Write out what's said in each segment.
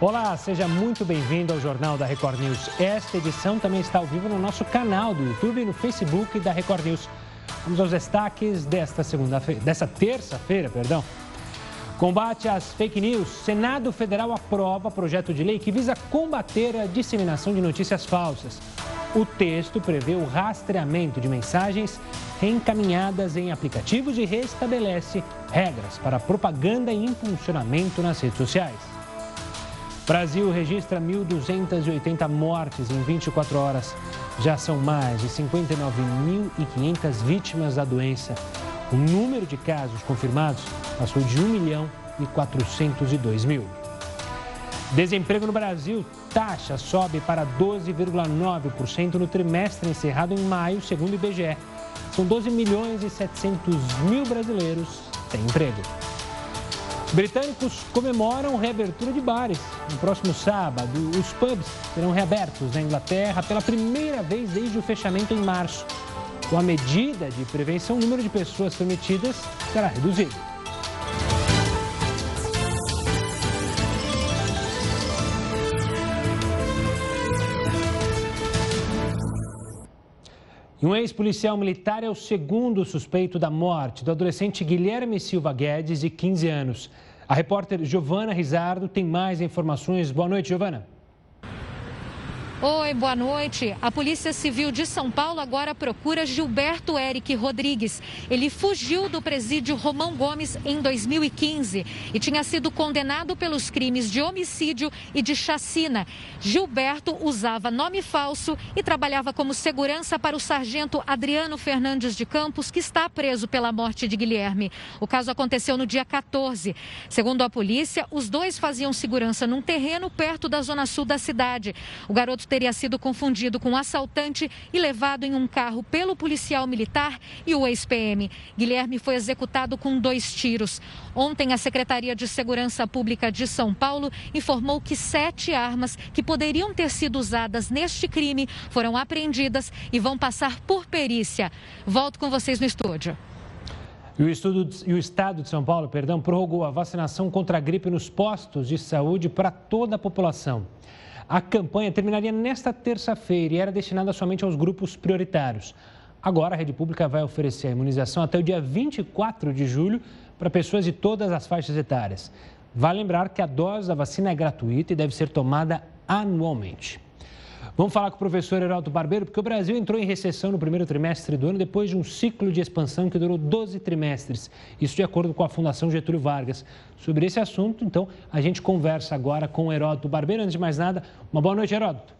Olá, seja muito bem-vindo ao Jornal da Record News. Esta edição também está ao vivo no nosso canal do YouTube e no Facebook da Record News. Vamos aos destaques desta segunda-feira, dessa terça-feira, perdão. Combate às fake news. Senado Federal aprova projeto de lei que visa combater a disseminação de notícias falsas. O texto prevê o rastreamento de mensagens reencaminhadas em aplicativos e restabelece regras para propaganda e impulsionamento nas redes sociais. Brasil registra 1.280 mortes em 24 horas. Já são mais de 59.500 vítimas da doença. O número de casos confirmados passou de 1 milhão e 402 mil. Desemprego no Brasil, taxa sobe para 12,9% no trimestre encerrado em maio, segundo o IBGE. São 12 milhões e 700 mil brasileiros sem emprego. Britânicos comemoram reabertura de bares. No próximo sábado, os pubs serão reabertos na Inglaterra pela primeira vez desde o fechamento em março. Com a medida de prevenção, o número de pessoas permitidas será reduzido. E um ex-policial militar é o segundo suspeito da morte do adolescente Guilherme Silva Guedes, de 15 anos. A repórter Giovana Rizardo tem mais informações. Boa noite, Giovana. Oi, boa noite. A Polícia Civil de São Paulo agora procura Gilberto Eric Rodrigues. Ele fugiu do presídio Romão Gomes em 2015 e tinha sido condenado pelos crimes de homicídio e de chacina. Gilberto usava nome falso e trabalhava como segurança para o sargento Adriano Fernandes de Campos, que está preso pela morte de Guilherme. O caso aconteceu no dia 14. Segundo a polícia, os dois faziam segurança num terreno perto da zona sul da cidade. O garoto teria sido confundido com um assaltante e levado em um carro pelo policial militar e o ex-PM. Guilherme foi executado com dois tiros. Ontem, a Secretaria de Segurança Pública de São Paulo informou que sete armas que poderiam ter sido usadas neste crime foram apreendidas e vão passar por perícia. Volto com vocês no estúdio. E o, estudo, e o, Estado de São Paulo, perdão, prorrogou a vacinação contra a gripe nos postos de saúde para toda a população. A campanha terminaria nesta terça-feira e era destinada somente aos grupos prioritários. Agora, a rede pública vai oferecer a imunização até o dia 24 de julho para pessoas de todas as faixas etárias. Vale lembrar que a dose da vacina é gratuita e deve ser tomada anualmente. Vamos falar com o professor Heraldo Barbeiro, porque o Brasil entrou em recessão no primeiro trimestre do ano depois de um ciclo de expansão que durou 12 trimestres. Isso de acordo com a Fundação Getúlio Vargas. Sobre esse assunto, então, a gente conversa agora com o Heródoto Barbeiro. Antes de mais nada, uma boa noite, Heródoto.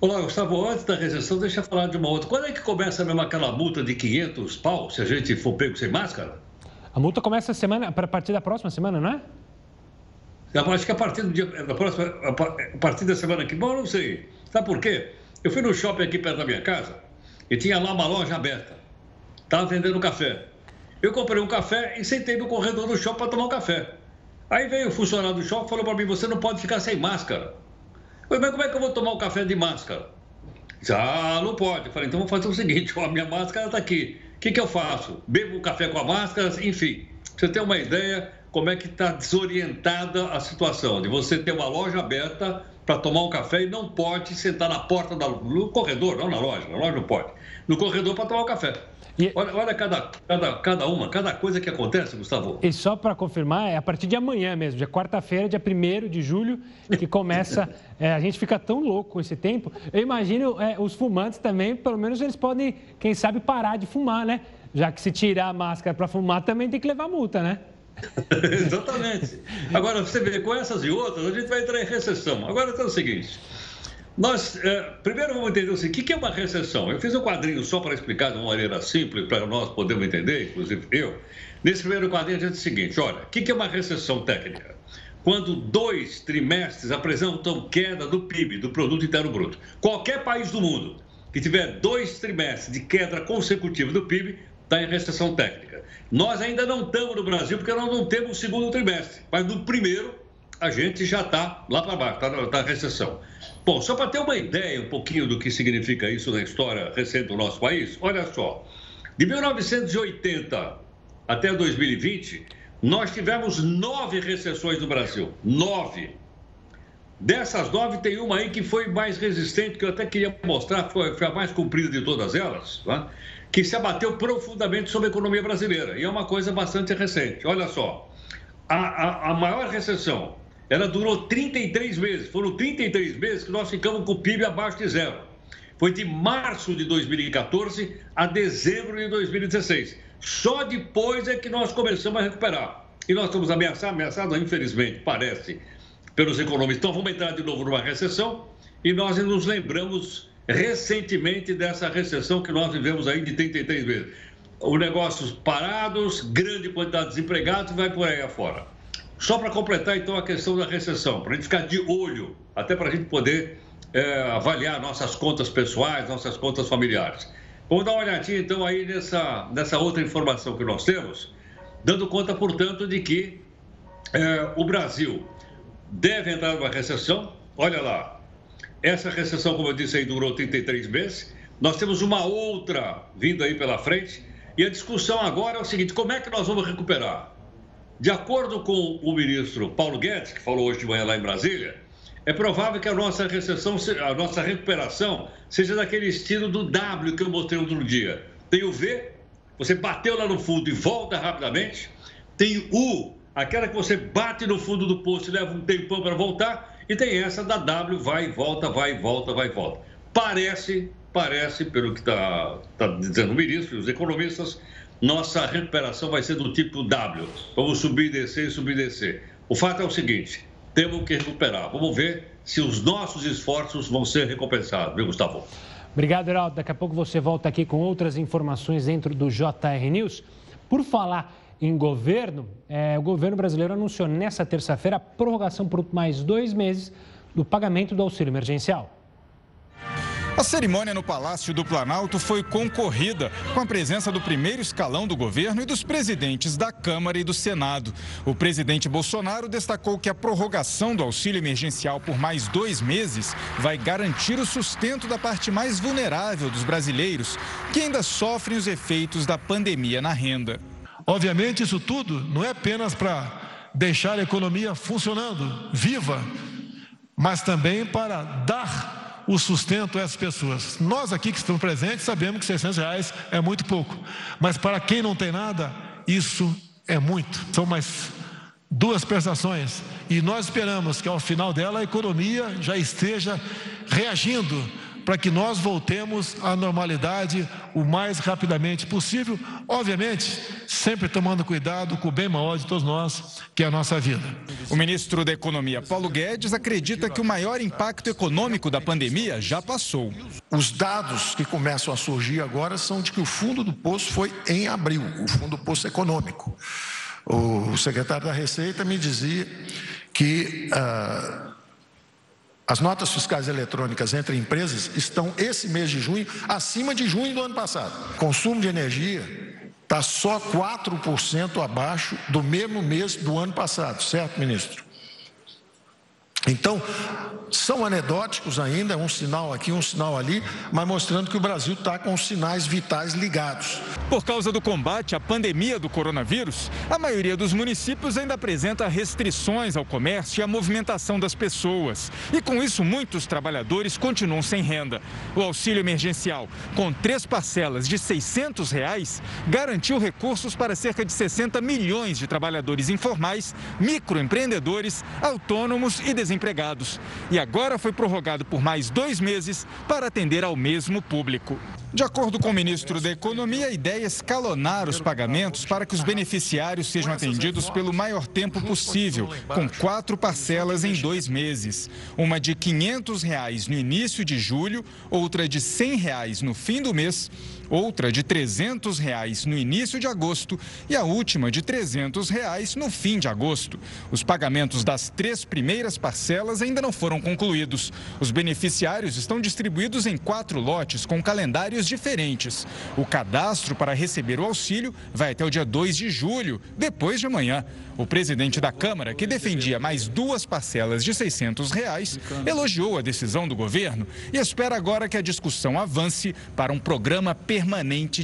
Olá, Gustavo. Antes da recessão, deixa eu falar de uma outra. Quando é que começa mesmo aquela multa de 500 pau, se a gente for pego sem máscara? A multa começa a semana, a partir da próxima semana, não é? Acho que a partir do dia, da próxima, a partir da semana que vem, eu não sei. Sabe por quê? Eu fui no shopping aqui perto da minha casa e tinha lá uma loja aberta. Estava vendendo café. Eu comprei um café e sentei no corredor do shopping para tomar um café. Aí veio o funcionário do shopping e falou para mim: você não pode ficar sem máscara. Eu falei, mas como é que eu vou tomar um café de máscara? Ah, não pode. Eu falei, então vamos fazer o seguinte: a minha máscara está aqui. O que, que eu faço? Bebo um café com a máscara, enfim. Você tem uma ideia, como é que está desorientada a situação de você ter uma loja aberta para tomar um café e não pode sentar na porta da, no corredor, não na loja, na loja não pode, no corredor para tomar um café. E... Olha, olha cada, cada, cada uma, cada coisa que acontece, Gustavo. E só para confirmar, é a partir de amanhã mesmo, dia quarta-feira, dia 1 de julho, que começa. é, a gente fica tão louco com esse tempo. Eu imagino é, os fumantes também, pelo menos eles podem, quem sabe, parar de fumar, né? Já que se tirar a máscara para fumar, também tem que levar multa, né? Exatamente. Agora, você vê, com essas e outras, a gente vai entrar em recessão. Agora, então é o seguinte. Nós, é, primeiro vamos entender seguinte, o que é uma recessão? Eu fiz um quadrinho só para explicar de uma maneira simples, para nós podermos entender, inclusive eu. Nesse primeiro quadrinho, a gente diz o seguinte, olha, o que é uma recessão técnica? Quando dois trimestres apresentam queda do PIB, do Produto Interno Bruto. Qualquer país do mundo que tiver dois trimestres de queda consecutiva do PIB, está em recessão técnica. Nós ainda não estamos no Brasil porque nós não temos o segundo trimestre, mas no primeiro a gente já está lá para baixo, está na, tá na recessão. Bom, só para ter uma ideia um pouquinho do que significa isso na história recente do nosso país, olha só. De 1980 até 2020, nós tivemos nove recessões no Brasil. Nove. Dessas nove, tem uma aí que foi mais resistente, que eu até queria mostrar, foi, foi a mais comprida de todas elas, né? Que se abateu profundamente sobre a economia brasileira. E é uma coisa bastante recente. Olha só, a, a, a maior recessão, ela durou 33 meses. Foram 33 meses que nós ficamos com o PIB abaixo de zero. Foi de março de 2014 a dezembro de 2016. Só depois é que nós começamos a recuperar. E nós estamos ameaçados, ameaçados, infelizmente, parece, pelos economistas. Então vamos entrar de novo numa recessão e nós nos lembramos recentemente dessa recessão que nós vivemos aí de 33 meses. Os negócios parados, grande quantidade de desempregados e vai por aí afora. Só para completar, então, a questão da recessão, para a gente ficar de olho, até para a gente poder é, avaliar nossas contas pessoais, nossas contas familiares. Vamos dar uma olhadinha, então, aí nessa, nessa outra informação que nós temos, dando conta, portanto, de que é, o Brasil deve entrar numa recessão. Olha lá, essa recessão, como eu disse aí, durou 33 meses. Nós temos uma outra vindo aí pela frente. E a discussão agora é o seguinte: como é que nós vamos recuperar? De acordo com o ministro Paulo Guedes, que falou hoje de manhã lá em Brasília, é provável que a nossa recessão, a nossa recuperação, seja daquele estilo do W que eu mostrei outro dia. Tem o V, você bateu lá no fundo e volta rapidamente. Tem o U, aquela que você bate no fundo do poço e leva um tempão para voltar. E tem essa da W, vai e volta, vai e volta, vai e volta. Parece, parece, pelo que está tá dizendo o ministro e os economistas, nossa recuperação vai ser do tipo W. Vamos subir, descer, subir, descer. O fato é o seguinte: temos que recuperar. Vamos ver se os nossos esforços vão ser recompensados, viu, Gustavo? Obrigado, Heraldo. Daqui a pouco você volta aqui com outras informações dentro do JR News. Por falar em governo, é, o governo brasileiro anunciou nesta terça-feira a prorrogação por mais dois meses do pagamento do auxílio emergencial. A cerimônia no Palácio do Planalto foi concorrida, com a presença do primeiro escalão do governo e dos presidentes da Câmara e do Senado. O presidente Bolsonaro destacou que a prorrogação do auxílio emergencial por mais dois meses vai garantir o sustento da parte mais vulnerável dos brasileiros, que ainda sofrem os efeitos da pandemia na renda. Obviamente, isso tudo não é apenas para deixar a economia funcionando, viva, mas também para dar o sustento a essas pessoas. Nós aqui que estamos presentes sabemos que 600 reais é muito pouco, mas para quem não tem nada, isso é muito. São mais duas prestações e nós esperamos que ao final dela a economia já esteja reagindo para que nós voltemos à normalidade o mais rapidamente possível, obviamente, sempre tomando cuidado com o bem maior de todos nós, que é a nossa vida. O ministro da Economia, Paulo Guedes, acredita que o maior impacto econômico da pandemia já passou. Os dados que começam a surgir agora são de que o fundo do poço foi em abril, o fundo do poço econômico. O secretário da Receita me dizia que. Uh, as notas fiscais eletrônicas entre empresas estão, esse mês de junho, acima de junho do ano passado. Consumo de energia está só 4% abaixo do mesmo mês do ano passado, certo, ministro? Então, são anedóticos ainda, um sinal aqui, um sinal ali, mas mostrando que o Brasil está com os sinais vitais ligados. Por causa do combate à pandemia do coronavírus, a maioria dos municípios ainda apresenta restrições ao comércio e à movimentação das pessoas. E com isso, muitos trabalhadores continuam sem renda. O auxílio emergencial, com três parcelas de 600 reais, garantiu recursos para cerca de 60 milhões de trabalhadores informais, microempreendedores, autônomos e desenvolvimentos desempregados. E agora foi prorrogado por mais dois meses para atender ao mesmo público. De acordo com o ministro da Economia, a ideia é escalonar os pagamentos para que os beneficiários sejam atendidos pelo maior tempo possível, com quatro parcelas em dois meses. Uma de 500 reais no início de julho, outra de 100 reais no fim do mês outra de 300 reais no início de agosto e a última de 300 reais no fim de agosto. Os pagamentos das três primeiras parcelas ainda não foram concluídos. Os beneficiários estão distribuídos em quatro lotes com calendários diferentes. O cadastro para receber o auxílio vai até o dia 2 de julho, depois de amanhã. O presidente da Câmara, que defendia mais duas parcelas de 600 reais, elogiou a decisão do governo e espera agora que a discussão avance para um programa permanente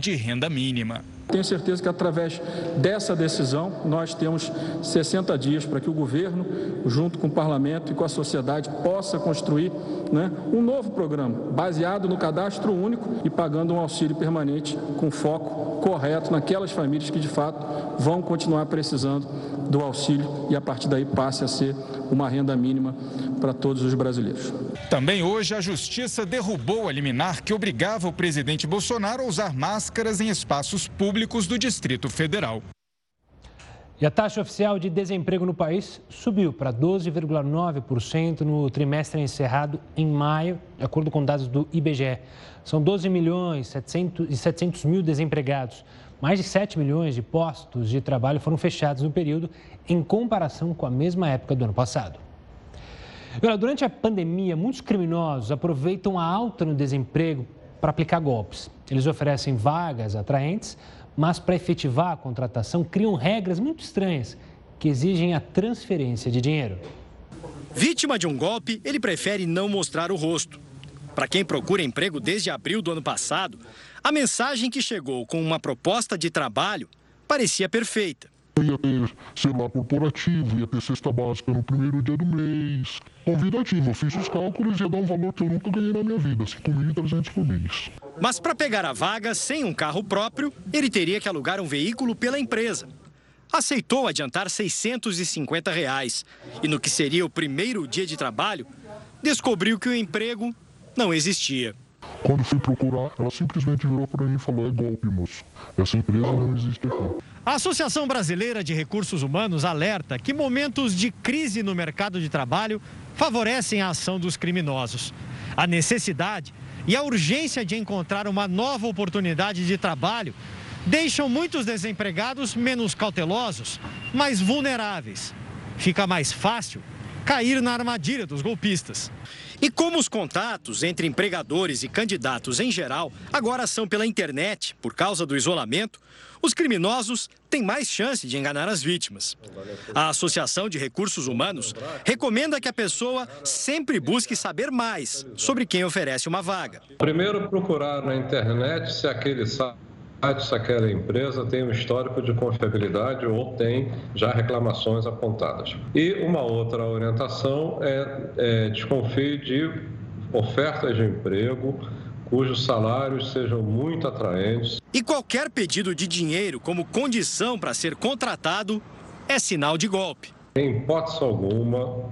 de renda mínima. Tenho certeza que através dessa decisão nós temos 60 dias para que o governo, junto com o parlamento e com a sociedade, possa construir né, um novo programa baseado no cadastro único e pagando um auxílio permanente com foco correto naquelas famílias que de fato vão continuar precisando do auxílio e a partir daí passe a ser uma renda mínima para todos os brasileiros. Também hoje a justiça derrubou a liminar que obrigava o presidente Bolsonaro a usar máscaras em espaços públicos do Distrito Federal. E a taxa oficial de desemprego no país subiu para 12,9% no trimestre encerrado em maio, de acordo com dados do IBGE. São 12 milhões e 700 mil desempregados. Mais de 7 milhões de postos de trabalho foram fechados no período, em comparação com a mesma época do ano passado. Durante a pandemia, muitos criminosos aproveitam a alta no desemprego para aplicar golpes. Eles oferecem vagas atraentes, mas para efetivar a contratação, criam regras muito estranhas que exigem a transferência de dinheiro. Vítima de um golpe, ele prefere não mostrar o rosto. Para quem procura emprego desde abril do ano passado, a mensagem que chegou com uma proposta de trabalho parecia perfeita. Ia ter celular corporativo, ia ter cesta básica no primeiro dia do mês. Convidativo, eu fiz os cálculos e ia dar um valor que eu nunca ganhei na minha vida, 5.300 por mês. Mas para pegar a vaga sem um carro próprio, ele teria que alugar um veículo pela empresa. Aceitou adiantar 650 reais. E no que seria o primeiro dia de trabalho, descobriu que o emprego não existia. Quando fui procurar, ela simplesmente virou para mim e falou: é golpe, moço. Essa empresa não existe aqui. A Associação Brasileira de Recursos Humanos alerta que momentos de crise no mercado de trabalho favorecem a ação dos criminosos. A necessidade e a urgência de encontrar uma nova oportunidade de trabalho deixam muitos desempregados menos cautelosos, mais vulneráveis. Fica mais fácil cair na armadilha dos golpistas. E como os contatos entre empregadores e candidatos em geral agora são pela internet por causa do isolamento, os criminosos têm mais chance de enganar as vítimas. A Associação de Recursos Humanos recomenda que a pessoa sempre busque saber mais sobre quem oferece uma vaga. Primeiro, procurar na internet se aquele site se aquela empresa tem um histórico de confiabilidade ou tem já reclamações apontadas. E uma outra orientação é, é desconfie de ofertas de emprego cujos salários sejam muito atraentes. E qualquer pedido de dinheiro como condição para ser contratado é sinal de golpe. Em hipótese alguma,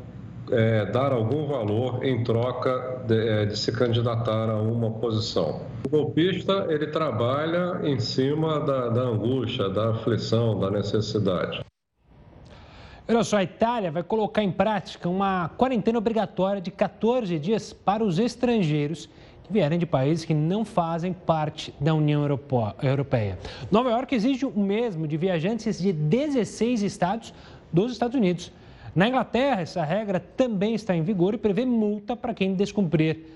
é, dar algum valor em troca de, é, de, se candidatar a uma posição. O golpista ele trabalha em cima da, da angústia, da aflição, da necessidade. Olha só, a Itália vai colocar em prática uma quarentena obrigatória de 14 dias para os estrangeiros que vierem de países que não fazem parte da União Europeia. Nova York exige o mesmo de viajantes de 16 estados dos Estados Unidos. Na Inglaterra, essa regra também está em vigor e prevê multa para quem descumprir.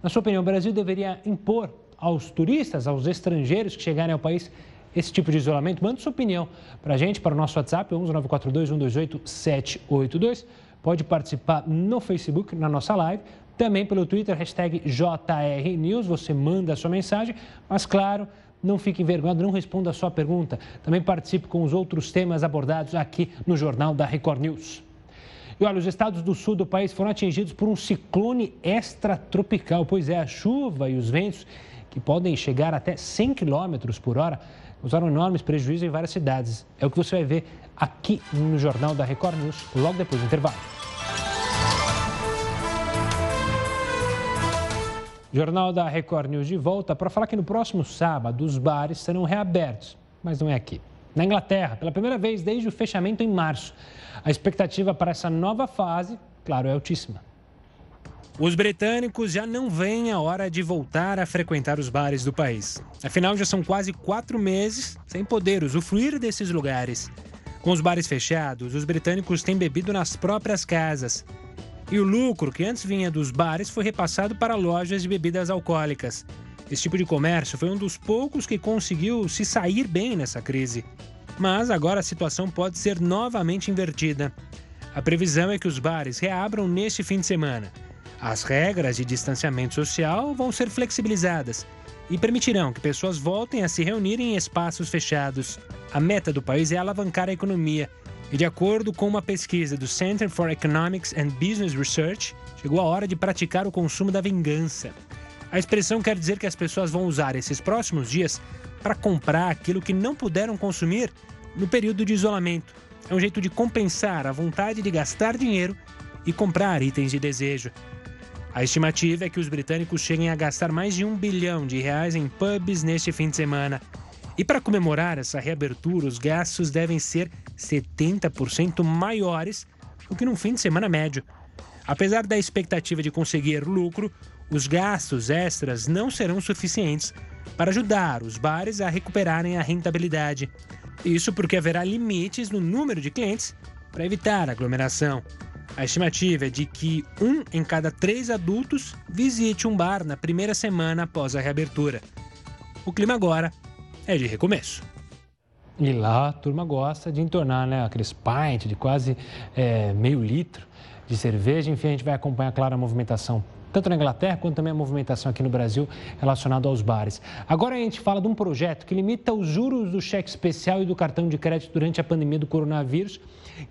Na sua opinião, o Brasil deveria impor aos turistas, aos estrangeiros que chegarem ao país, esse tipo de isolamento? Mande sua opinião para a gente, para o nosso WhatsApp, 11 942 128 782. Pode participar no Facebook, na nossa live, também pelo Twitter, hashtag JRNews. Você manda a sua mensagem, mas claro, não fique envergonhado, não responda a sua pergunta. Também participe com os outros temas abordados aqui no Jornal da Record News. E olha, os estados do sul do país foram atingidos por um ciclone extratropical. Pois é, a chuva e os ventos, que podem chegar até 100 km por hora, causaram enormes prejuízos em várias cidades. É o que você vai ver aqui no Jornal da Record News, logo depois do intervalo. Jornal da Record News de volta para falar que no próximo sábado os bares serão reabertos, mas não é aqui. Na Inglaterra, pela primeira vez desde o fechamento em março, a expectativa para essa nova fase, claro, é altíssima. Os britânicos já não veem a hora de voltar a frequentar os bares do país. Afinal, já são quase quatro meses sem poder usufruir desses lugares. Com os bares fechados, os britânicos têm bebido nas próprias casas. E o lucro que antes vinha dos bares foi repassado para lojas de bebidas alcoólicas. Esse tipo de comércio foi um dos poucos que conseguiu se sair bem nessa crise. Mas agora a situação pode ser novamente invertida. A previsão é que os bares reabram neste fim de semana. As regras de distanciamento social vão ser flexibilizadas e permitirão que pessoas voltem a se reunirem em espaços fechados. A meta do país é alavancar a economia. E de acordo com uma pesquisa do Center for Economics and Business Research, chegou a hora de praticar o consumo da vingança. A expressão quer dizer que as pessoas vão usar esses próximos dias para comprar aquilo que não puderam consumir no período de isolamento. É um jeito de compensar a vontade de gastar dinheiro e comprar itens de desejo. A estimativa é que os britânicos cheguem a gastar mais de um bilhão de reais em pubs neste fim de semana. E para comemorar essa reabertura, os gastos devem ser 70% maiores do que num fim de semana médio. Apesar da expectativa de conseguir lucro, os gastos extras não serão suficientes para ajudar os bares a recuperarem a rentabilidade. Isso porque haverá limites no número de clientes para evitar aglomeração. A estimativa é de que um em cada três adultos visite um bar na primeira semana após a reabertura. O clima agora é de recomeço. E lá a turma gosta de entornar né, aqueles pint de quase é, meio litro de cerveja. Enfim, a gente vai acompanhar, claro, a movimentação tanto na Inglaterra quanto também a movimentação aqui no Brasil relacionada aos bares. Agora a gente fala de um projeto que limita os juros do cheque especial e do cartão de crédito durante a pandemia do coronavírus,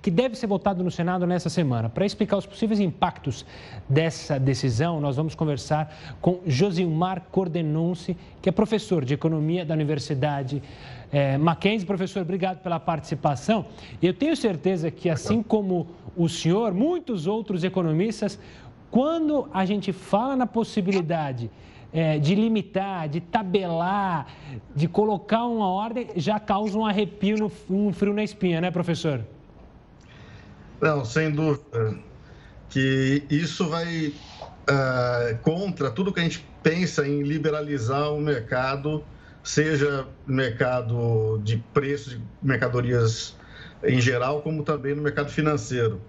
que deve ser votado no Senado nessa semana. Para explicar os possíveis impactos dessa decisão, nós vamos conversar com Josimar Cordenunce, que é professor de economia da Universidade é, Mackenzie. Professor, obrigado pela participação. Eu tenho certeza que, assim como o senhor, muitos outros economistas quando a gente fala na possibilidade é, de limitar, de tabelar, de colocar uma ordem, já causa um arrepio, no, um frio na espinha, né, professor? Não, sem dúvida. Que isso vai uh, contra tudo que a gente pensa em liberalizar o mercado, seja mercado de preços de mercadorias em geral, como também no mercado financeiro.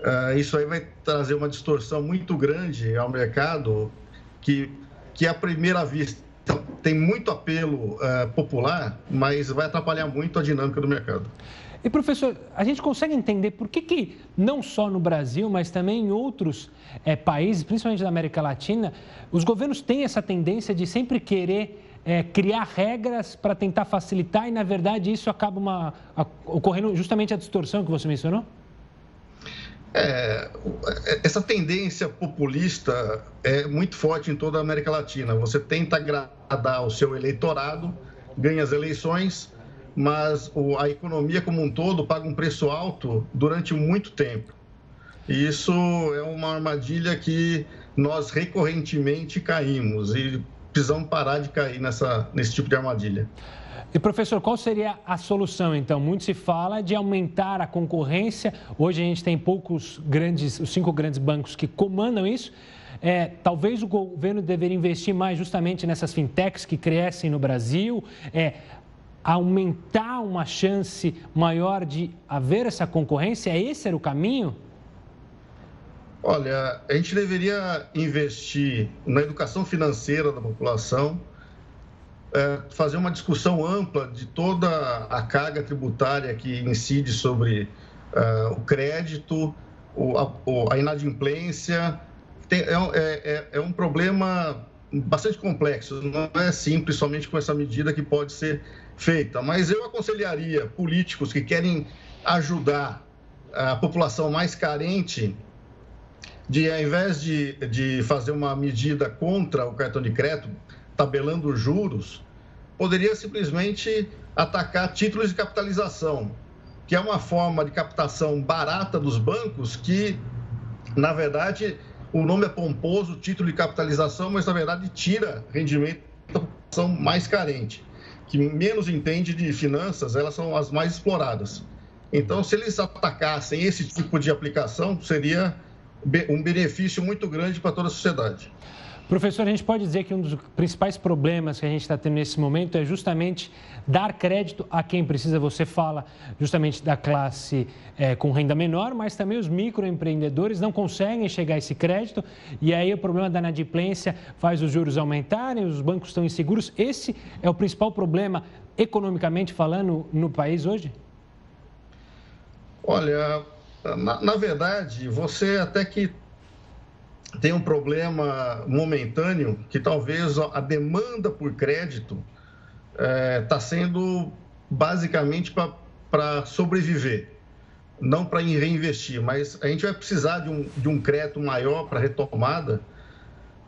Uh, isso aí vai trazer uma distorção muito grande ao mercado que, que à primeira vista tem muito apelo uh, popular, mas vai atrapalhar muito a dinâmica do mercado. E professor, a gente consegue entender por que, que não só no Brasil, mas também em outros é, países, principalmente da América Latina, os governos têm essa tendência de sempre querer é, criar regras para tentar facilitar e, na verdade, isso acaba uma, a, ocorrendo justamente a distorção que você mencionou? É, essa tendência populista é muito forte em toda a América Latina. Você tenta agradar o seu eleitorado, ganha as eleições, mas a economia como um todo paga um preço alto durante muito tempo. E isso é uma armadilha que nós recorrentemente caímos e precisamos parar de cair nessa, nesse tipo de armadilha. E professor, qual seria a solução então? Muito se fala de aumentar a concorrência. Hoje a gente tem poucos grandes, os cinco grandes bancos que comandam isso. É, talvez o governo deveria investir mais justamente nessas fintechs que crescem no Brasil, é, aumentar uma chance maior de haver essa concorrência. Esse era o caminho? Olha, a gente deveria investir na educação financeira da população, é, fazer uma discussão ampla de toda a carga tributária que incide sobre uh, o crédito, a, inadimplência. É, é, é, é, um problema bastante complexo, não é simples somente com essa medida que pode ser feita. Mas eu aconselharia políticos que querem ajudar a população mais carente de, ao invés de, de fazer uma medida contra o cartão de crédito, tabelando os juros, poderia simplesmente atacar títulos de capitalização, que é uma forma de captação barata dos bancos que, na verdade, o nome é pomposo, título de capitalização, mas na verdade tira rendimento da população mais carente, que menos entende de finanças, elas são as mais exploradas. Então, se eles atacassem esse tipo de aplicação, seria um benefício muito grande para toda a sociedade. Professor, a gente pode dizer que um dos principais problemas que a gente está tendo nesse momento é justamente dar crédito a quem precisa. Você fala justamente da classe é, com renda menor, mas também os microempreendedores não conseguem chegar a esse crédito e aí o problema da inadimplência faz os juros aumentarem, os bancos estão inseguros. Esse é o principal problema, economicamente falando, no país hoje? Olha, na, na verdade, você até que tem um problema momentâneo que talvez a demanda por crédito está é, tá sendo basicamente para sobreviver, não para reinvestir. Mas a gente vai precisar de um, de um crédito maior para retomada,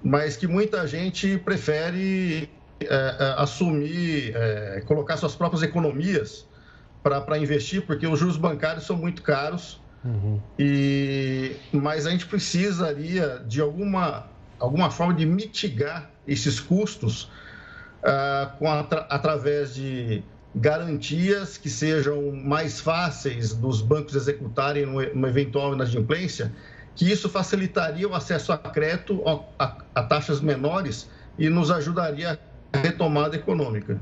mas que muita gente prefere é, é, assumir, é, colocar suas próprias economias para investir, porque os juros bancários são muito caros. Uhum. E, mas a gente precisaria de alguma, alguma forma de mitigar esses custos uh, com atra, através de garantias que sejam mais fáceis dos bancos executarem uma eventual inadimplência, que isso facilitaria o acesso a crédito a, a, a taxas menores e nos ajudaria a retomada econômica.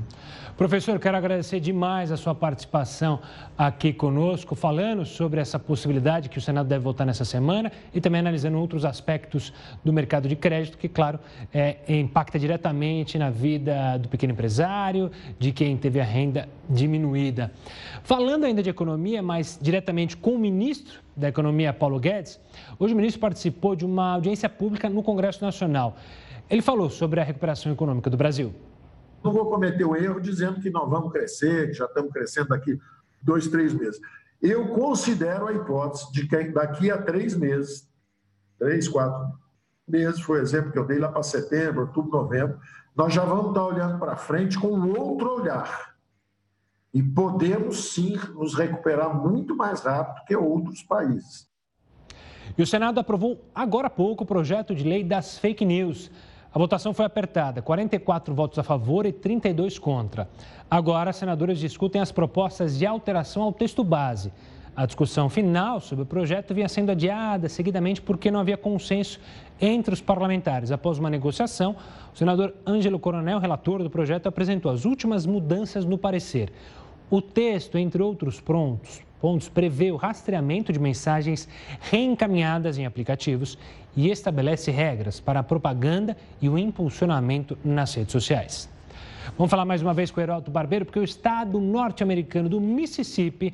Professor, quero agradecer demais a sua participação aqui conosco, falando sobre essa possibilidade que o Senado deve votar nessa semana e também analisando outros aspectos do mercado de crédito, que, claro, é, impacta diretamente na vida do pequeno empresário, de quem teve a renda diminuída. Falando ainda de economia, mas diretamente com o ministro da Economia, Paulo Guedes, hoje o ministro participou de uma audiência pública no Congresso Nacional. Ele falou sobre a recuperação econômica do Brasil. Não vou cometer o erro dizendo que nós vamos crescer, que já estamos crescendo daqui dois, três meses. Eu considero a hipótese de que daqui a três meses, três, quatro meses, foi o exemplo que eu dei lá para setembro, outubro, novembro, nós já vamos estar olhando para frente com outro olhar. E podemos sim nos recuperar muito mais rápido que outros países. E o Senado aprovou agora há pouco o projeto de lei das fake news. A votação foi apertada, 44 votos a favor e 32 contra. Agora, senadores discutem as propostas de alteração ao texto base. A discussão final sobre o projeto vinha sendo adiada seguidamente porque não havia consenso entre os parlamentares. Após uma negociação, o senador Ângelo Coronel, relator do projeto, apresentou as últimas mudanças no parecer. O texto, entre outros pontos, pontos prevê o rastreamento de mensagens reencaminhadas em aplicativos e estabelece regras para a propaganda e o impulsionamento nas redes sociais. Vamos falar mais uma vez com o Heroto Barbeiro, porque o estado norte-americano do Mississippi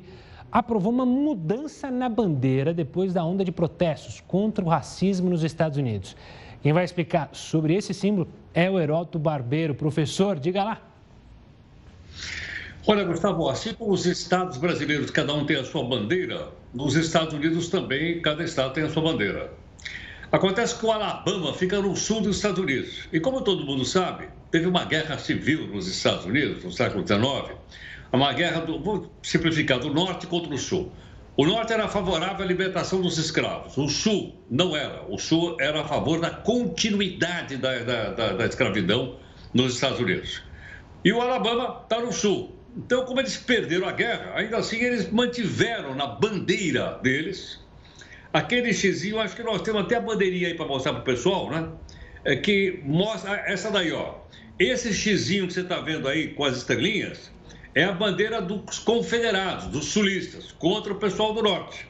aprovou uma mudança na bandeira depois da onda de protestos contra o racismo nos Estados Unidos. Quem vai explicar sobre esse símbolo é o Heroto Barbeiro. Professor, diga lá. Olha, Gustavo, assim como os estados brasileiros, cada um tem a sua bandeira, nos Estados Unidos também, cada estado tem a sua bandeira. Acontece que o Alabama fica no sul dos Estados Unidos. E como todo mundo sabe, teve uma guerra civil nos Estados Unidos, no século XIX. Uma guerra, do, vou simplificar, do norte contra o sul. O norte era favorável à libertação dos escravos, o sul não era. O sul era a favor da continuidade da, da, da, da escravidão nos Estados Unidos. E o Alabama está no sul. Então, como eles perderam a guerra, ainda assim eles mantiveram na bandeira deles aquele xizinho, acho que nós temos até a bandeirinha aí para mostrar para o pessoal, né? É que mostra essa daí, ó. Esse xizinho que você está vendo aí com as estrelinhas é a bandeira dos confederados, dos sulistas, contra o pessoal do norte.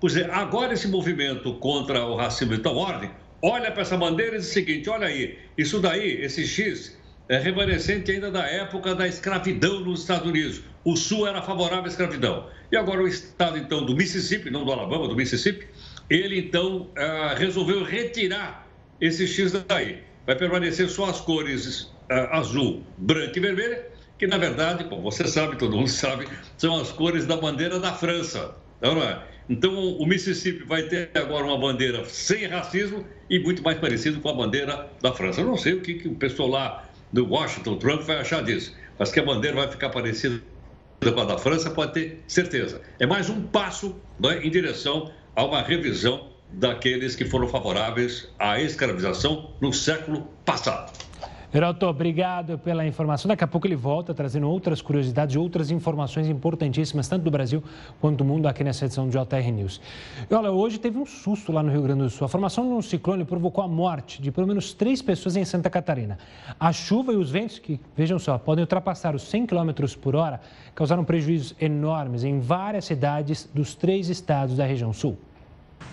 Pois é, agora esse movimento contra o racismo de tal ordem, olha para essa bandeira e diz o seguinte: olha aí, isso daí, esse X, é remanescente ainda da época da escravidão nos Estados Unidos. O Sul era favorável à escravidão. E agora o estado, então, do Mississippi, não do Alabama, do Mississippi, ele, então, uh, resolveu retirar esse X daí. Vai permanecer só as cores uh, azul, branca e vermelha, que, na verdade, bom, você sabe, todo mundo sabe, são as cores da bandeira da França. Não é? Então, o Mississippi vai ter agora uma bandeira sem racismo e muito mais parecido com a bandeira da França. Eu não sei o que, que o pessoal lá do Washington, Trump vai achar disso. Mas que a bandeira vai ficar parecida com a da França, pode ter certeza. É mais um passo né, em direção a uma revisão daqueles que foram favoráveis à escravização no século passado. Heroto, obrigado pela informação. Daqui a pouco ele volta trazendo outras curiosidades, outras informações importantíssimas, tanto do Brasil quanto do mundo, aqui nessa edição do JR News. E olha, hoje teve um susto lá no Rio Grande do Sul. A formação de um ciclone provocou a morte de pelo menos três pessoas em Santa Catarina. A chuva e os ventos, que, vejam só, podem ultrapassar os 100 km por hora, causaram prejuízos enormes em várias cidades dos três estados da região sul.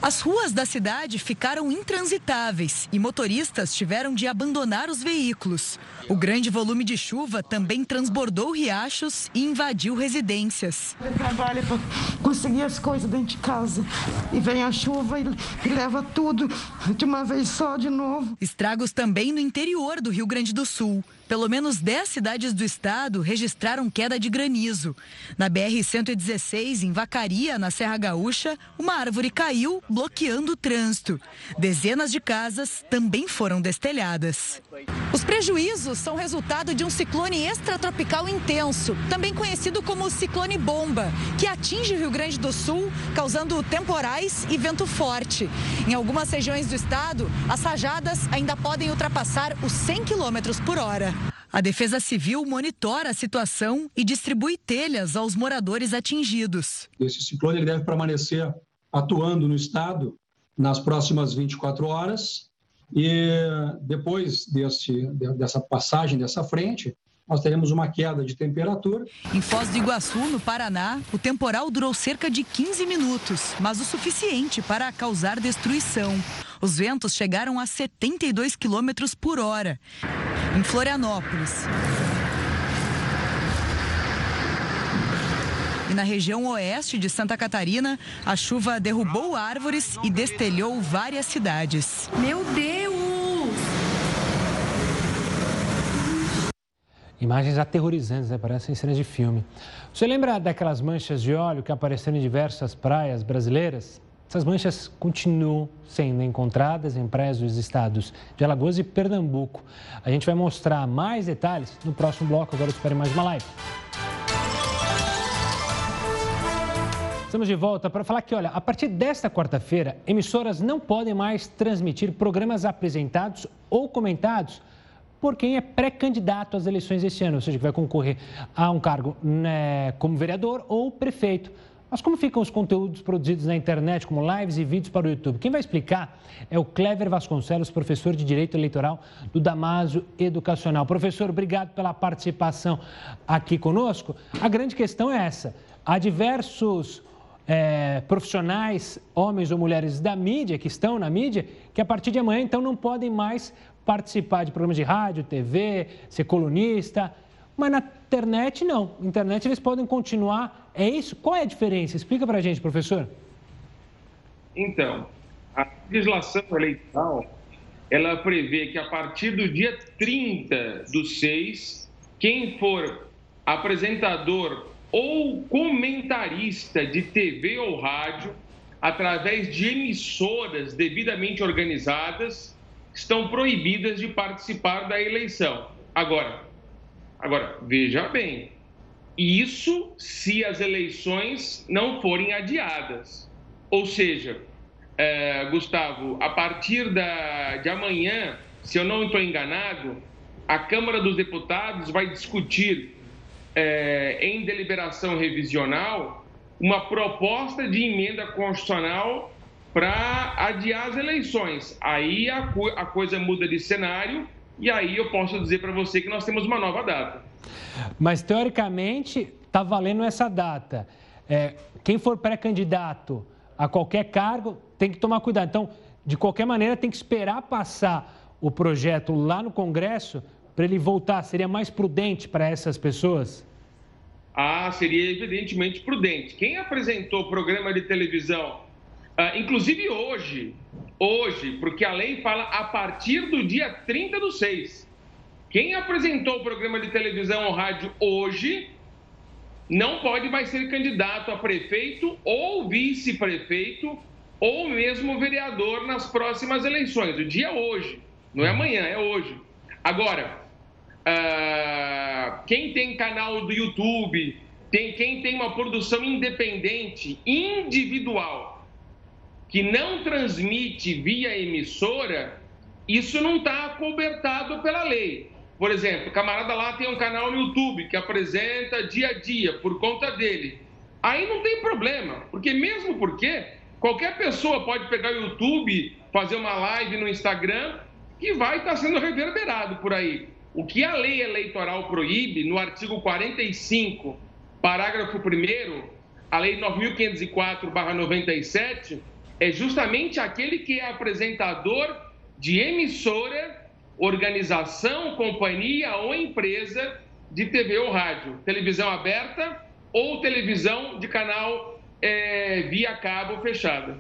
As ruas da cidade ficaram intransitáveis e motoristas tiveram de abandonar os veículos. O grande volume de chuva também transbordou riachos e invadiu residências. Ele trabalha para conseguir as coisas dentro de casa. E vem a chuva e, leva tudo de uma vez só de novo. Estragos também no interior do Rio Grande do Sul. Pelo menos 10 cidades do estado registraram queda de granizo. Na BR-116, em Vacaria, na Serra Gaúcha, uma árvore caiu, bloqueando o trânsito. Dezenas de casas também foram destelhadas. Os prejuízos são resultado de um ciclone extratropical intenso, também conhecido como ciclone bomba, que atinge o Rio Grande do Sul, causando temporais e vento forte. Em algumas regiões do estado, as rajadas ainda podem ultrapassar os 100 km por hora. A Defesa Civil monitora a situação e distribui telhas aos moradores atingidos. Esse ciclone deve permanecer atuando no estado nas próximas 24 horas e depois desse, dessa passagem dessa frente, nós teremos uma queda de temperatura. Em Foz do Iguaçu, no Paraná, o temporal durou cerca de 15 minutos, mas o suficiente para causar destruição. Os ventos chegaram a 72 quilômetros por hora. Em Florianópolis. E na região oeste de Santa Catarina, a chuva derrubou árvores e destelhou várias cidades. Meu Deus! Imagens aterrorizantes, né? Parecem cenas de filme. Você lembra daquelas manchas de óleo que apareceram em diversas praias brasileiras? Essas manchas continuam sendo encontradas em praias dos estados de Alagoas e Pernambuco. A gente vai mostrar mais detalhes no próximo bloco. Agora espere mais uma live. Estamos de volta para falar que, olha, a partir desta quarta-feira, emissoras não podem mais transmitir programas apresentados ou comentados por quem é pré-candidato às eleições este ano, ou seja, que vai concorrer a um cargo né, como vereador ou prefeito. Mas como ficam os conteúdos produzidos na internet, como lives e vídeos para o YouTube? Quem vai explicar é o Clever Vasconcelos, professor de Direito Eleitoral do Damásio Educacional. Professor, obrigado pela participação aqui conosco. A grande questão é essa. Há diversos é, profissionais, homens ou mulheres da mídia, que estão na mídia, que a partir de amanhã, então, não podem mais participar de programas de rádio, TV, ser colunista. Mas na internet, não. Na internet eles podem continuar. É isso? Qual é a diferença? Explica para a gente, professor. Então, a legislação eleitoral, ela prevê que a partir do dia 30 do 6, quem for apresentador ou comentarista de TV ou rádio, através de emissoras devidamente organizadas, estão proibidas de participar da eleição. Agora, agora veja bem, isso se as eleições não forem adiadas. Ou seja, é, Gustavo, a partir da, de amanhã, se eu não estou enganado, a Câmara dos Deputados vai discutir é, em deliberação revisional uma proposta de emenda constitucional para adiar as eleições. Aí a, a coisa muda de cenário e aí eu posso dizer para você que nós temos uma nova data. Mas teoricamente está valendo essa data. É, quem for pré-candidato a qualquer cargo tem que tomar cuidado. Então, de qualquer maneira, tem que esperar passar o projeto lá no Congresso para ele voltar? Seria mais prudente para essas pessoas? Ah, seria evidentemente prudente. Quem apresentou o programa de televisão, ah, inclusive hoje, hoje, porque a lei fala a partir do dia 30 do 6. Quem apresentou o programa de televisão ou rádio hoje não pode mais ser candidato a prefeito ou vice-prefeito ou mesmo vereador nas próximas eleições. O dia é hoje, não é amanhã, é hoje. Agora, uh, quem tem canal do YouTube, tem, quem tem uma produção independente, individual, que não transmite via emissora, isso não está cobertado pela lei. Por exemplo, o camarada lá tem um canal no YouTube que apresenta dia a dia por conta dele. Aí não tem problema, porque mesmo porque qualquer pessoa pode pegar o YouTube, fazer uma live no Instagram que vai estar tá sendo reverberado por aí. O que a lei eleitoral proíbe, no artigo 45, parágrafo 1, a lei 9.504-97, é justamente aquele que é apresentador de emissora, organização, companhia ou empresa de TV ou rádio, televisão aberta ou televisão de canal é, via cabo fechada.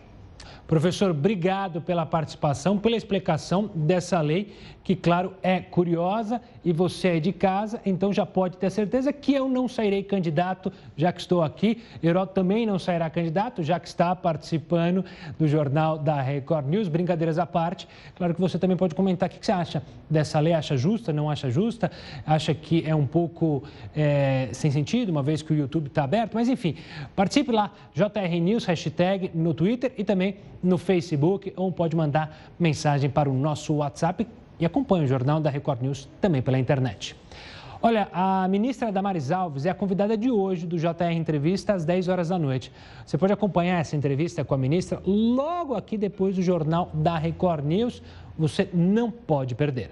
Professor, obrigado pela participação, pela explicação dessa lei, que, claro, é curiosa e você é de casa, então já pode ter certeza que eu não sairei candidato, já que estou aqui. Heródoto também não sairá candidato, já que está participando do jornal da Record News. Brincadeiras à parte, claro que você também pode comentar o que você acha dessa lei. Acha justa, não acha justa? Acha que é um pouco é, sem sentido, uma vez que o YouTube está aberto? Mas, enfim, participe lá, JR News, hashtag no Twitter e também no Facebook, ou pode mandar mensagem para o nosso WhatsApp e acompanhe o Jornal da Record News também pela internet. Olha, a ministra Damares Alves é a convidada de hoje do JR Entrevista às 10 horas da noite. Você pode acompanhar essa entrevista com a ministra logo aqui depois do Jornal da Record News. Você não pode perder.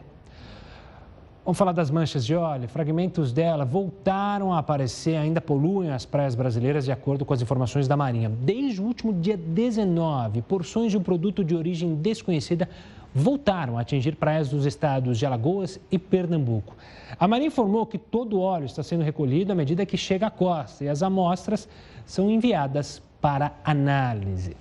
Vamos falar das manchas de óleo. Fragmentos dela voltaram a aparecer, ainda poluem as praias brasileiras, de acordo com as informações da Marinha. Desde o último dia 19, porções de um produto de origem desconhecida voltaram a atingir praias dos estados de Alagoas e Pernambuco. A Marinha informou que todo o óleo está sendo recolhido à medida que chega à costa e as amostras são enviadas para análise.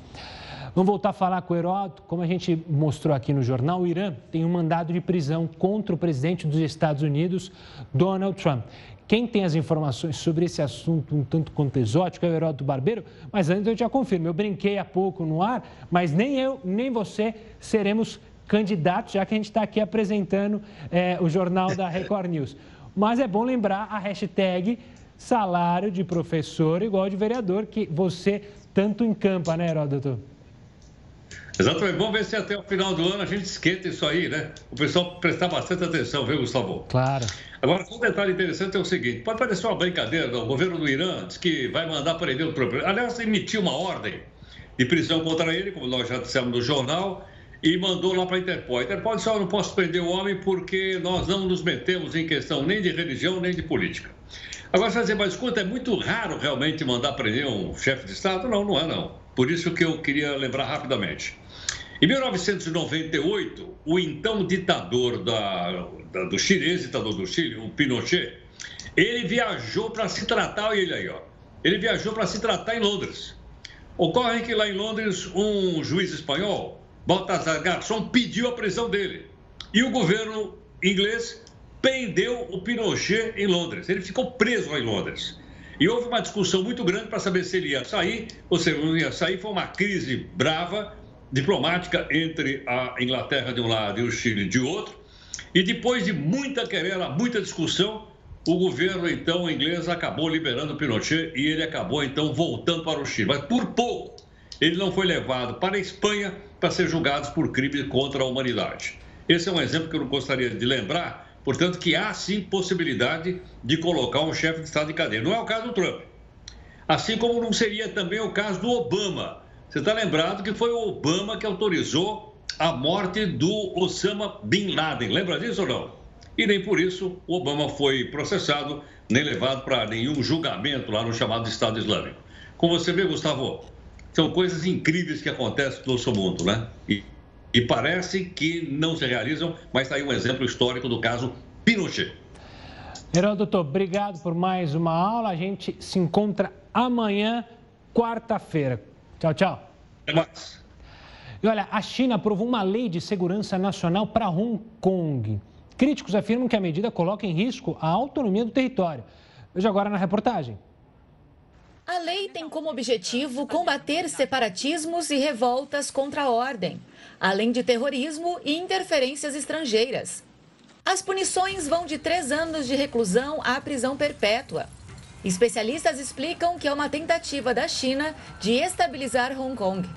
Vamos voltar a falar com o Heródoto. Como a gente mostrou aqui no jornal, o Irã tem um mandado de prisão contra o presidente dos Estados Unidos, Donald Trump. Quem tem as informações sobre esse assunto um tanto quanto exótico é o Heródoto Barbeiro, mas antes eu já confirmo, eu brinquei há pouco no ar, mas nem eu, nem você seremos candidatos, já que a gente está aqui apresentando é, o jornal da Record News. Mas é bom lembrar a hashtag salário de professor igual de vereador, que você tanto encampa, né, Heródoto? Exatamente. Vamos ver se até o final do ano a gente esquenta isso aí, né? O pessoal prestar bastante atenção, viu, Gustavo? Claro. Agora, um detalhe interessante é o seguinte: pode parecer uma brincadeira, o governo do Irã diz que vai mandar prender o Trump. Aliás, emitiu uma ordem de prisão contra ele, como nós já dissemos no jornal, e mandou lá para a Interpol. A Interpol disse: oh, não posso prender o homem porque nós não nos metemos em questão nem de religião nem de política. Agora, você vai dizer, mas escuta, é muito raro realmente mandar prender um chefe de Estado? Não, não é não. Por isso que eu queria lembrar rapidamente. Em 1998, o então ditador da, da, do Chile, ex-ditador do Chile, o Pinochet, ele viajou para se tratar, ele aí, ó. Ele viajou para se tratar em Londres. Ocorre que lá em Londres, um juiz espanhol, Baltazar Garçon pediu a prisão dele. E o governo inglês prendeu o Pinochet em Londres. Ele ficou preso lá em Londres. E houve uma discussão muito grande para saber se ele ia sair, ou se ele não ia sair. Foi uma crise brava, diplomática, entre a Inglaterra de um lado e o Chile de outro. E depois de muita querela, muita discussão, o governo então inglês acabou liberando Pinochet e ele acabou então voltando para o Chile. Mas por pouco ele não foi levado para a Espanha para ser julgado por crime contra a humanidade. Esse é um exemplo que eu gostaria de lembrar, portanto, que há sim possibilidade de colocar um chefe de Estado em cadeia. Não é o caso do Trump. Assim como não seria também o caso do Obama. Você está lembrado que foi o Obama que autorizou a morte do Osama Bin Laden. Lembra disso ou não? E nem por isso o Obama foi processado, nem levado para nenhum julgamento lá no chamado Estado Islâmico. Como você vê, Gustavo, são coisas incríveis que acontecem no nosso mundo, né? E, e parece que não se realizam, mas está aí um exemplo histórico do caso Pinochet. Heródoto, obrigado por mais uma aula. A gente se encontra amanhã, quarta-feira. Tchau, tchau. Até mais. E olha, a China aprovou uma lei de segurança nacional para Hong Kong. Críticos afirmam que a medida coloca em risco a autonomia do território. Veja agora na reportagem. A lei tem como objetivo combater separatismos e revoltas contra a ordem, além de terrorismo e interferências estrangeiras. As punições vão de três anos de reclusão à prisão perpétua. Especialistas explicam que é uma tentativa da China de estabilizar Hong Kong.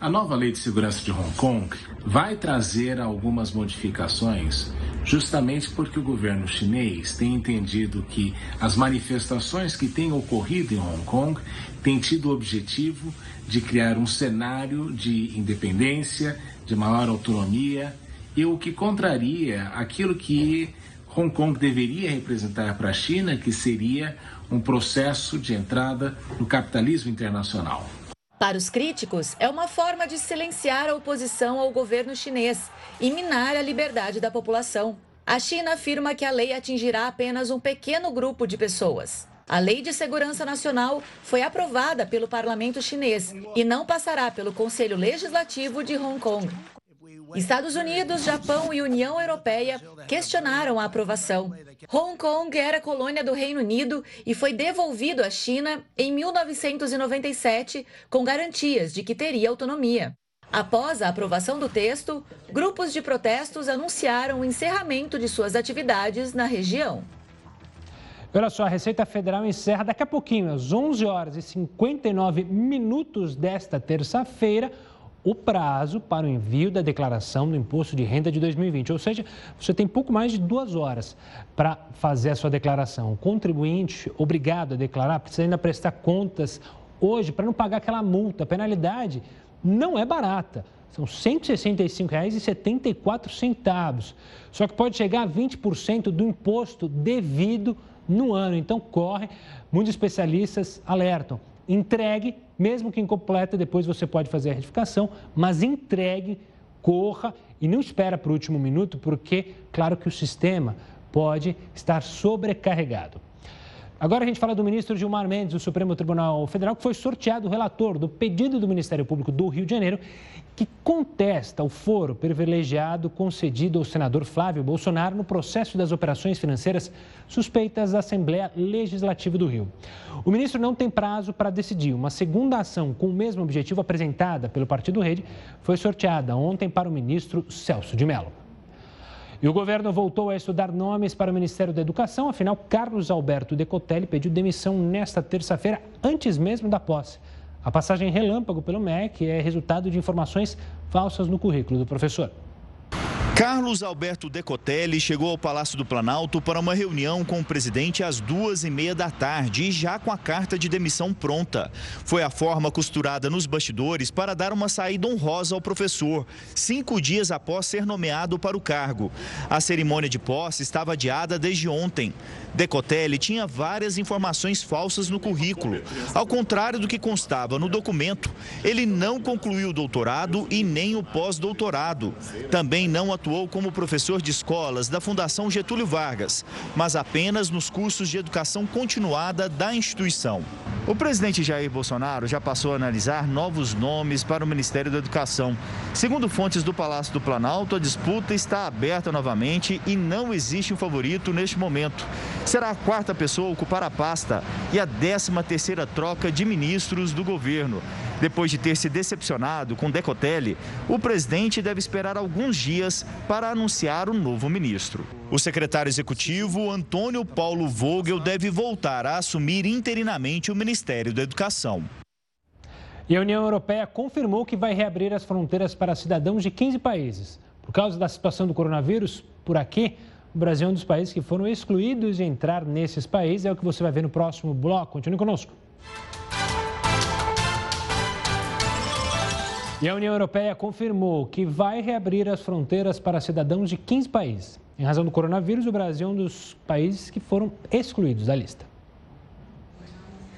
A nova lei de segurança de Hong Kong vai trazer algumas modificações, justamente porque o governo chinês tem entendido que as manifestações que têm ocorrido em Hong Kong têm tido o objetivo de criar um cenário de independência, de maior autonomia, e o que contraria aquilo que Hong Kong deveria representar para a China, que seria um processo de entrada no capitalismo internacional. Para os críticos, é uma forma de silenciar a oposição ao governo chinês e minar a liberdade da população. A China afirma que a lei atingirá apenas um pequeno grupo de pessoas. A Lei de Segurança Nacional foi aprovada pelo parlamento chinês e não passará pelo Conselho Legislativo de Hong Kong. Estados Unidos, Japão e União Europeia questionaram a aprovação. Hong Kong era colônia do Reino Unido e foi devolvido à China em 1997 com garantias de que teria autonomia. Após a aprovação do texto, grupos de protestos anunciaram o encerramento de suas atividades na região. Olha só, a Receita Federal encerra daqui a pouquinho, às 11 horas e 59 minutos desta terça-feira, o prazo para o envio da declaração do imposto de renda de 2020. Ou seja, você tem pouco mais de duas horas para fazer a sua declaração. O contribuinte obrigado a declarar precisa ainda prestar contas hoje para não pagar aquela multa. A penalidade não é barata. São R$ 165,74. Só que pode chegar a 20% do imposto devido no ano. Então, corre. Muitos especialistas alertam entregue, mesmo que incompleta, depois você pode fazer a retificação, mas entregue, corra e não espera para o último minuto, porque, claro que o sistema pode estar sobrecarregado. Agora a gente fala do ministro Gilmar Mendes, do Supremo Tribunal Federal, que foi sorteado relator do pedido do Ministério Público do Rio de Janeiro, que contesta o foro privilegiado concedido ao senador Flávio Bolsonaro no processo das operações financeiras suspeitas da Assembleia Legislativa do Rio. O ministro não tem prazo para decidir. Uma segunda ação com o mesmo objetivo apresentada pelo Partido Rede foi sorteada ontem para o ministro Celso de Mello. E o governo voltou a estudar nomes para o Ministério da Educação, afinal, Carlos Alberto Decotelli pediu demissão nesta terça-feira, antes mesmo da posse. A passagem relâmpago pelo MEC é resultado de informações falsas no currículo do professor. Carlos Alberto Decotelli chegou ao Palácio do Planalto para uma reunião com o presidente às duas e meia da tarde e já com a carta de demissão pronta. Foi a forma costurada nos bastidores para dar uma saída honrosa ao professor, cinco dias após ser nomeado para o cargo. A cerimônia de posse estava adiada desde ontem. Decotelli tinha várias informações falsas no currículo. Ao contrário do que constava no documento, ele não concluiu o doutorado e nem o pós-doutorado. Também não atuou como professor de escolas da Fundação Getúlio Vargas, mas apenas nos cursos de educação continuada da instituição. O presidente Jair Bolsonaro já passou a analisar novos nomes para o Ministério da Educação. Segundo fontes do Palácio do Planalto, a disputa está aberta novamente e não existe um favorito neste momento será a quarta pessoa a ocupar a pasta e a décima terceira troca de ministros do governo. Depois de ter se decepcionado com Decotelli, o presidente deve esperar alguns dias para anunciar o novo ministro. O secretário executivo, Antônio Paulo Vogel, deve voltar a assumir interinamente o Ministério da Educação. E a União Europeia confirmou que vai reabrir as fronteiras para cidadãos de 15 países. Por causa da situação do coronavírus, por aqui, o Brasil é um dos países que foram excluídos de entrar nesses países. É o que você vai ver no próximo bloco. Continue conosco. E a União Europeia confirmou que vai reabrir as fronteiras para cidadãos de 15 países. Em razão do coronavírus, o Brasil é um dos países que foram excluídos da lista.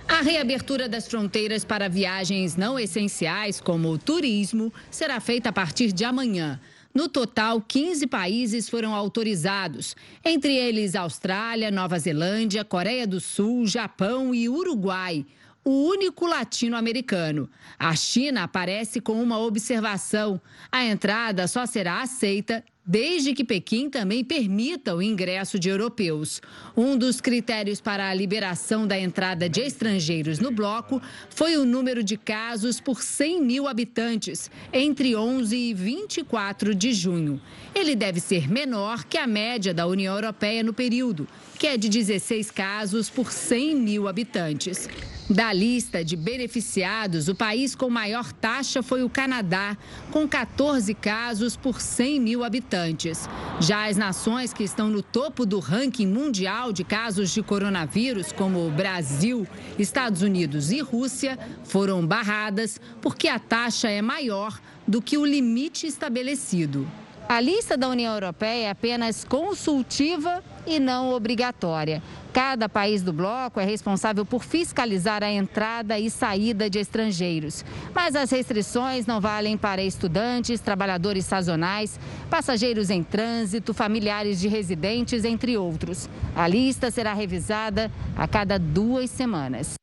A reabertura das fronteiras para viagens não essenciais, como o turismo, será feita a partir de amanhã. No total, 15 países foram autorizados, entre eles Austrália, Nova Zelândia, Coreia do Sul, Japão e Uruguai o único latino-americano. A China aparece com uma observação: a entrada só será aceita desde que Pequim também permita o ingresso de europeus. Um dos critérios para a liberação da entrada de estrangeiros no bloco foi o número de casos por 100 mil habitantes, entre 11 e 24 de junho. Ele deve ser menor que a média da União Europeia no período, que é de 16 casos por 100 mil habitantes. Da lista de beneficiados, o país com maior taxa foi o Canadá, com 14 casos por 100 mil habitantes. Já as nações que estão no topo do ranking mundial de casos de coronavírus, como Brasil, Estados Unidos e Rússia, foram barradas porque a taxa é maior do que o limite estabelecido. A lista da União Europeia é apenas consultiva e não obrigatória. Cada país do bloco é responsável por fiscalizar a entrada e saída de estrangeiros. Mas as restrições não valem para estudantes, trabalhadores sazonais, passageiros em trânsito, familiares de residentes, entre outros. A lista será revisada a cada duas semanas.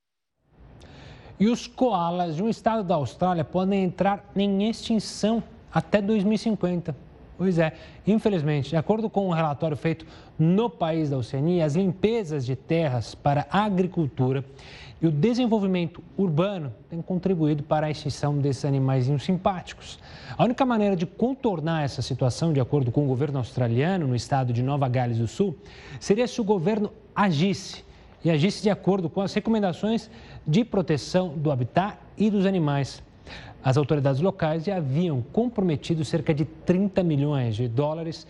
E os koalas de um estado da Austrália podem entrar em extinção até 2050. Pois é, infelizmente, de acordo com um relatório feito no país da Oceania, as limpezas de terras para a agricultura e o desenvolvimento urbano têm contribuído para a extinção desses animais simpáticos. A única maneira de contornar essa situação, de acordo com o governo australiano no estado de Nova Gales do Sul, seria se o governo agisse e agisse de acordo com as recomendações de proteção do habitat e dos animais. As autoridades locais já haviam comprometido cerca de 30 milhões de dólares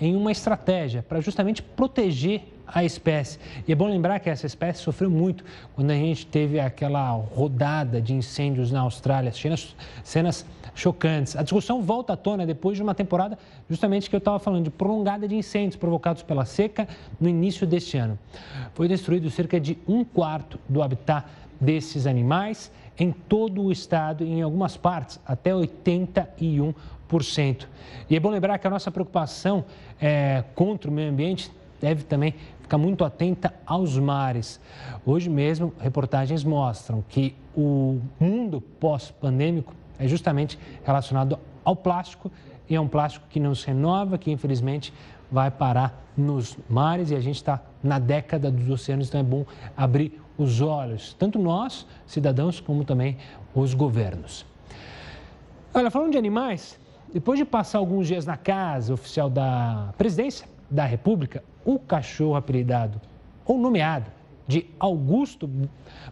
em uma estratégia para justamente proteger a espécie. E é bom lembrar que essa espécie sofreu muito quando a gente teve aquela rodada de incêndios na Austrália, cenas, cenas chocantes. A discussão volta à tona depois de uma temporada justamente que eu estava falando de prolongada de incêndios provocados pela seca no início deste ano. Foi destruído cerca de um quarto do habitat desses animais em todo o estado e em algumas partes até 81%. E é bom lembrar que a nossa preocupação é, contra o meio ambiente deve também ficar muito atenta aos mares. Hoje mesmo, reportagens mostram que o mundo pós-pandêmico é justamente relacionado ao plástico e é um plástico que não se renova, que infelizmente vai parar nos mares e a gente está na década dos oceanos, então é bom abrir os olhos, tanto nós, cidadãos, como também os governos. Olha, falando de animais, depois de passar alguns dias na casa oficial da presidência da República, o cachorro apelidado ou nomeado de Augusto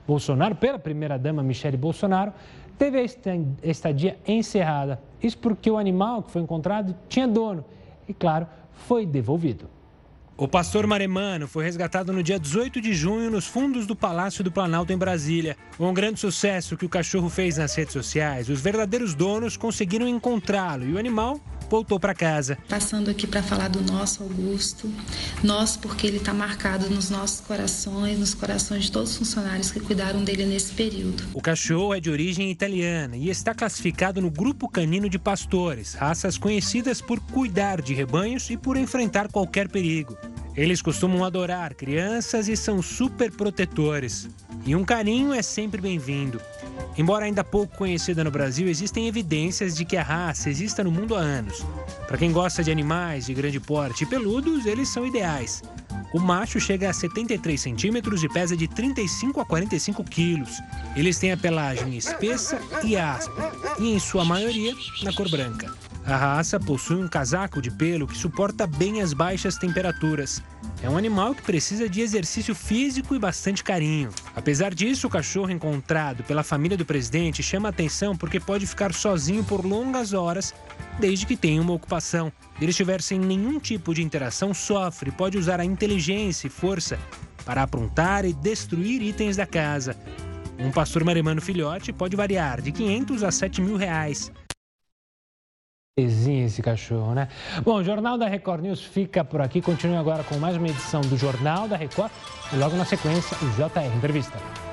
Bolsonaro pela primeira-dama Michele Bolsonaro teve a estadia encerrada. Isso porque o animal que foi encontrado tinha dono e, claro, foi devolvido. O pastor Maremano foi resgatado no dia 18 de junho nos fundos do Palácio do Planalto, em Brasília. Com um grande sucesso que o cachorro fez nas redes sociais, os verdadeiros donos conseguiram encontrá-lo e o animal voltou para casa. Passando aqui para falar do nosso Augusto, nosso porque ele está marcado nos nossos corações, nos corações de todos os funcionários que cuidaram dele nesse período. O cachorro é de origem italiana e está classificado no grupo canino de pastores, raças conhecidas por cuidar de rebanhos e por enfrentar qualquer perigo. Eles costumam adorar crianças e são super protetores. E um carinho é sempre bem-vindo. Embora ainda pouco conhecida no Brasil, existem evidências de que a raça exista no mundo há anos. Para quem gosta de animais de grande porte e peludos, eles são ideais. O macho chega a 73 centímetros e pesa de 35 a 45 quilos. Eles têm a pelagem espessa e áspera, e em sua maioria na cor branca. A raça possui um casaco de pelo que suporta bem as baixas temperaturas. É um animal que precisa de exercício físico e bastante carinho. Apesar disso, o cachorro encontrado pela família do presidente chama atenção porque pode ficar sozinho por longas horas, desde que tenha uma ocupação. Se ele estiver sem nenhum tipo de interação, sofre, pode usar a inteligência e força para aprontar e destruir itens da casa. Um pastor maremano filhote pode variar de 500 a 7 mil reais esse cachorro, né? Bom, o Jornal da Record News fica por aqui. Continue agora com mais uma edição do Jornal da Record e logo na sequência o JR Entrevista.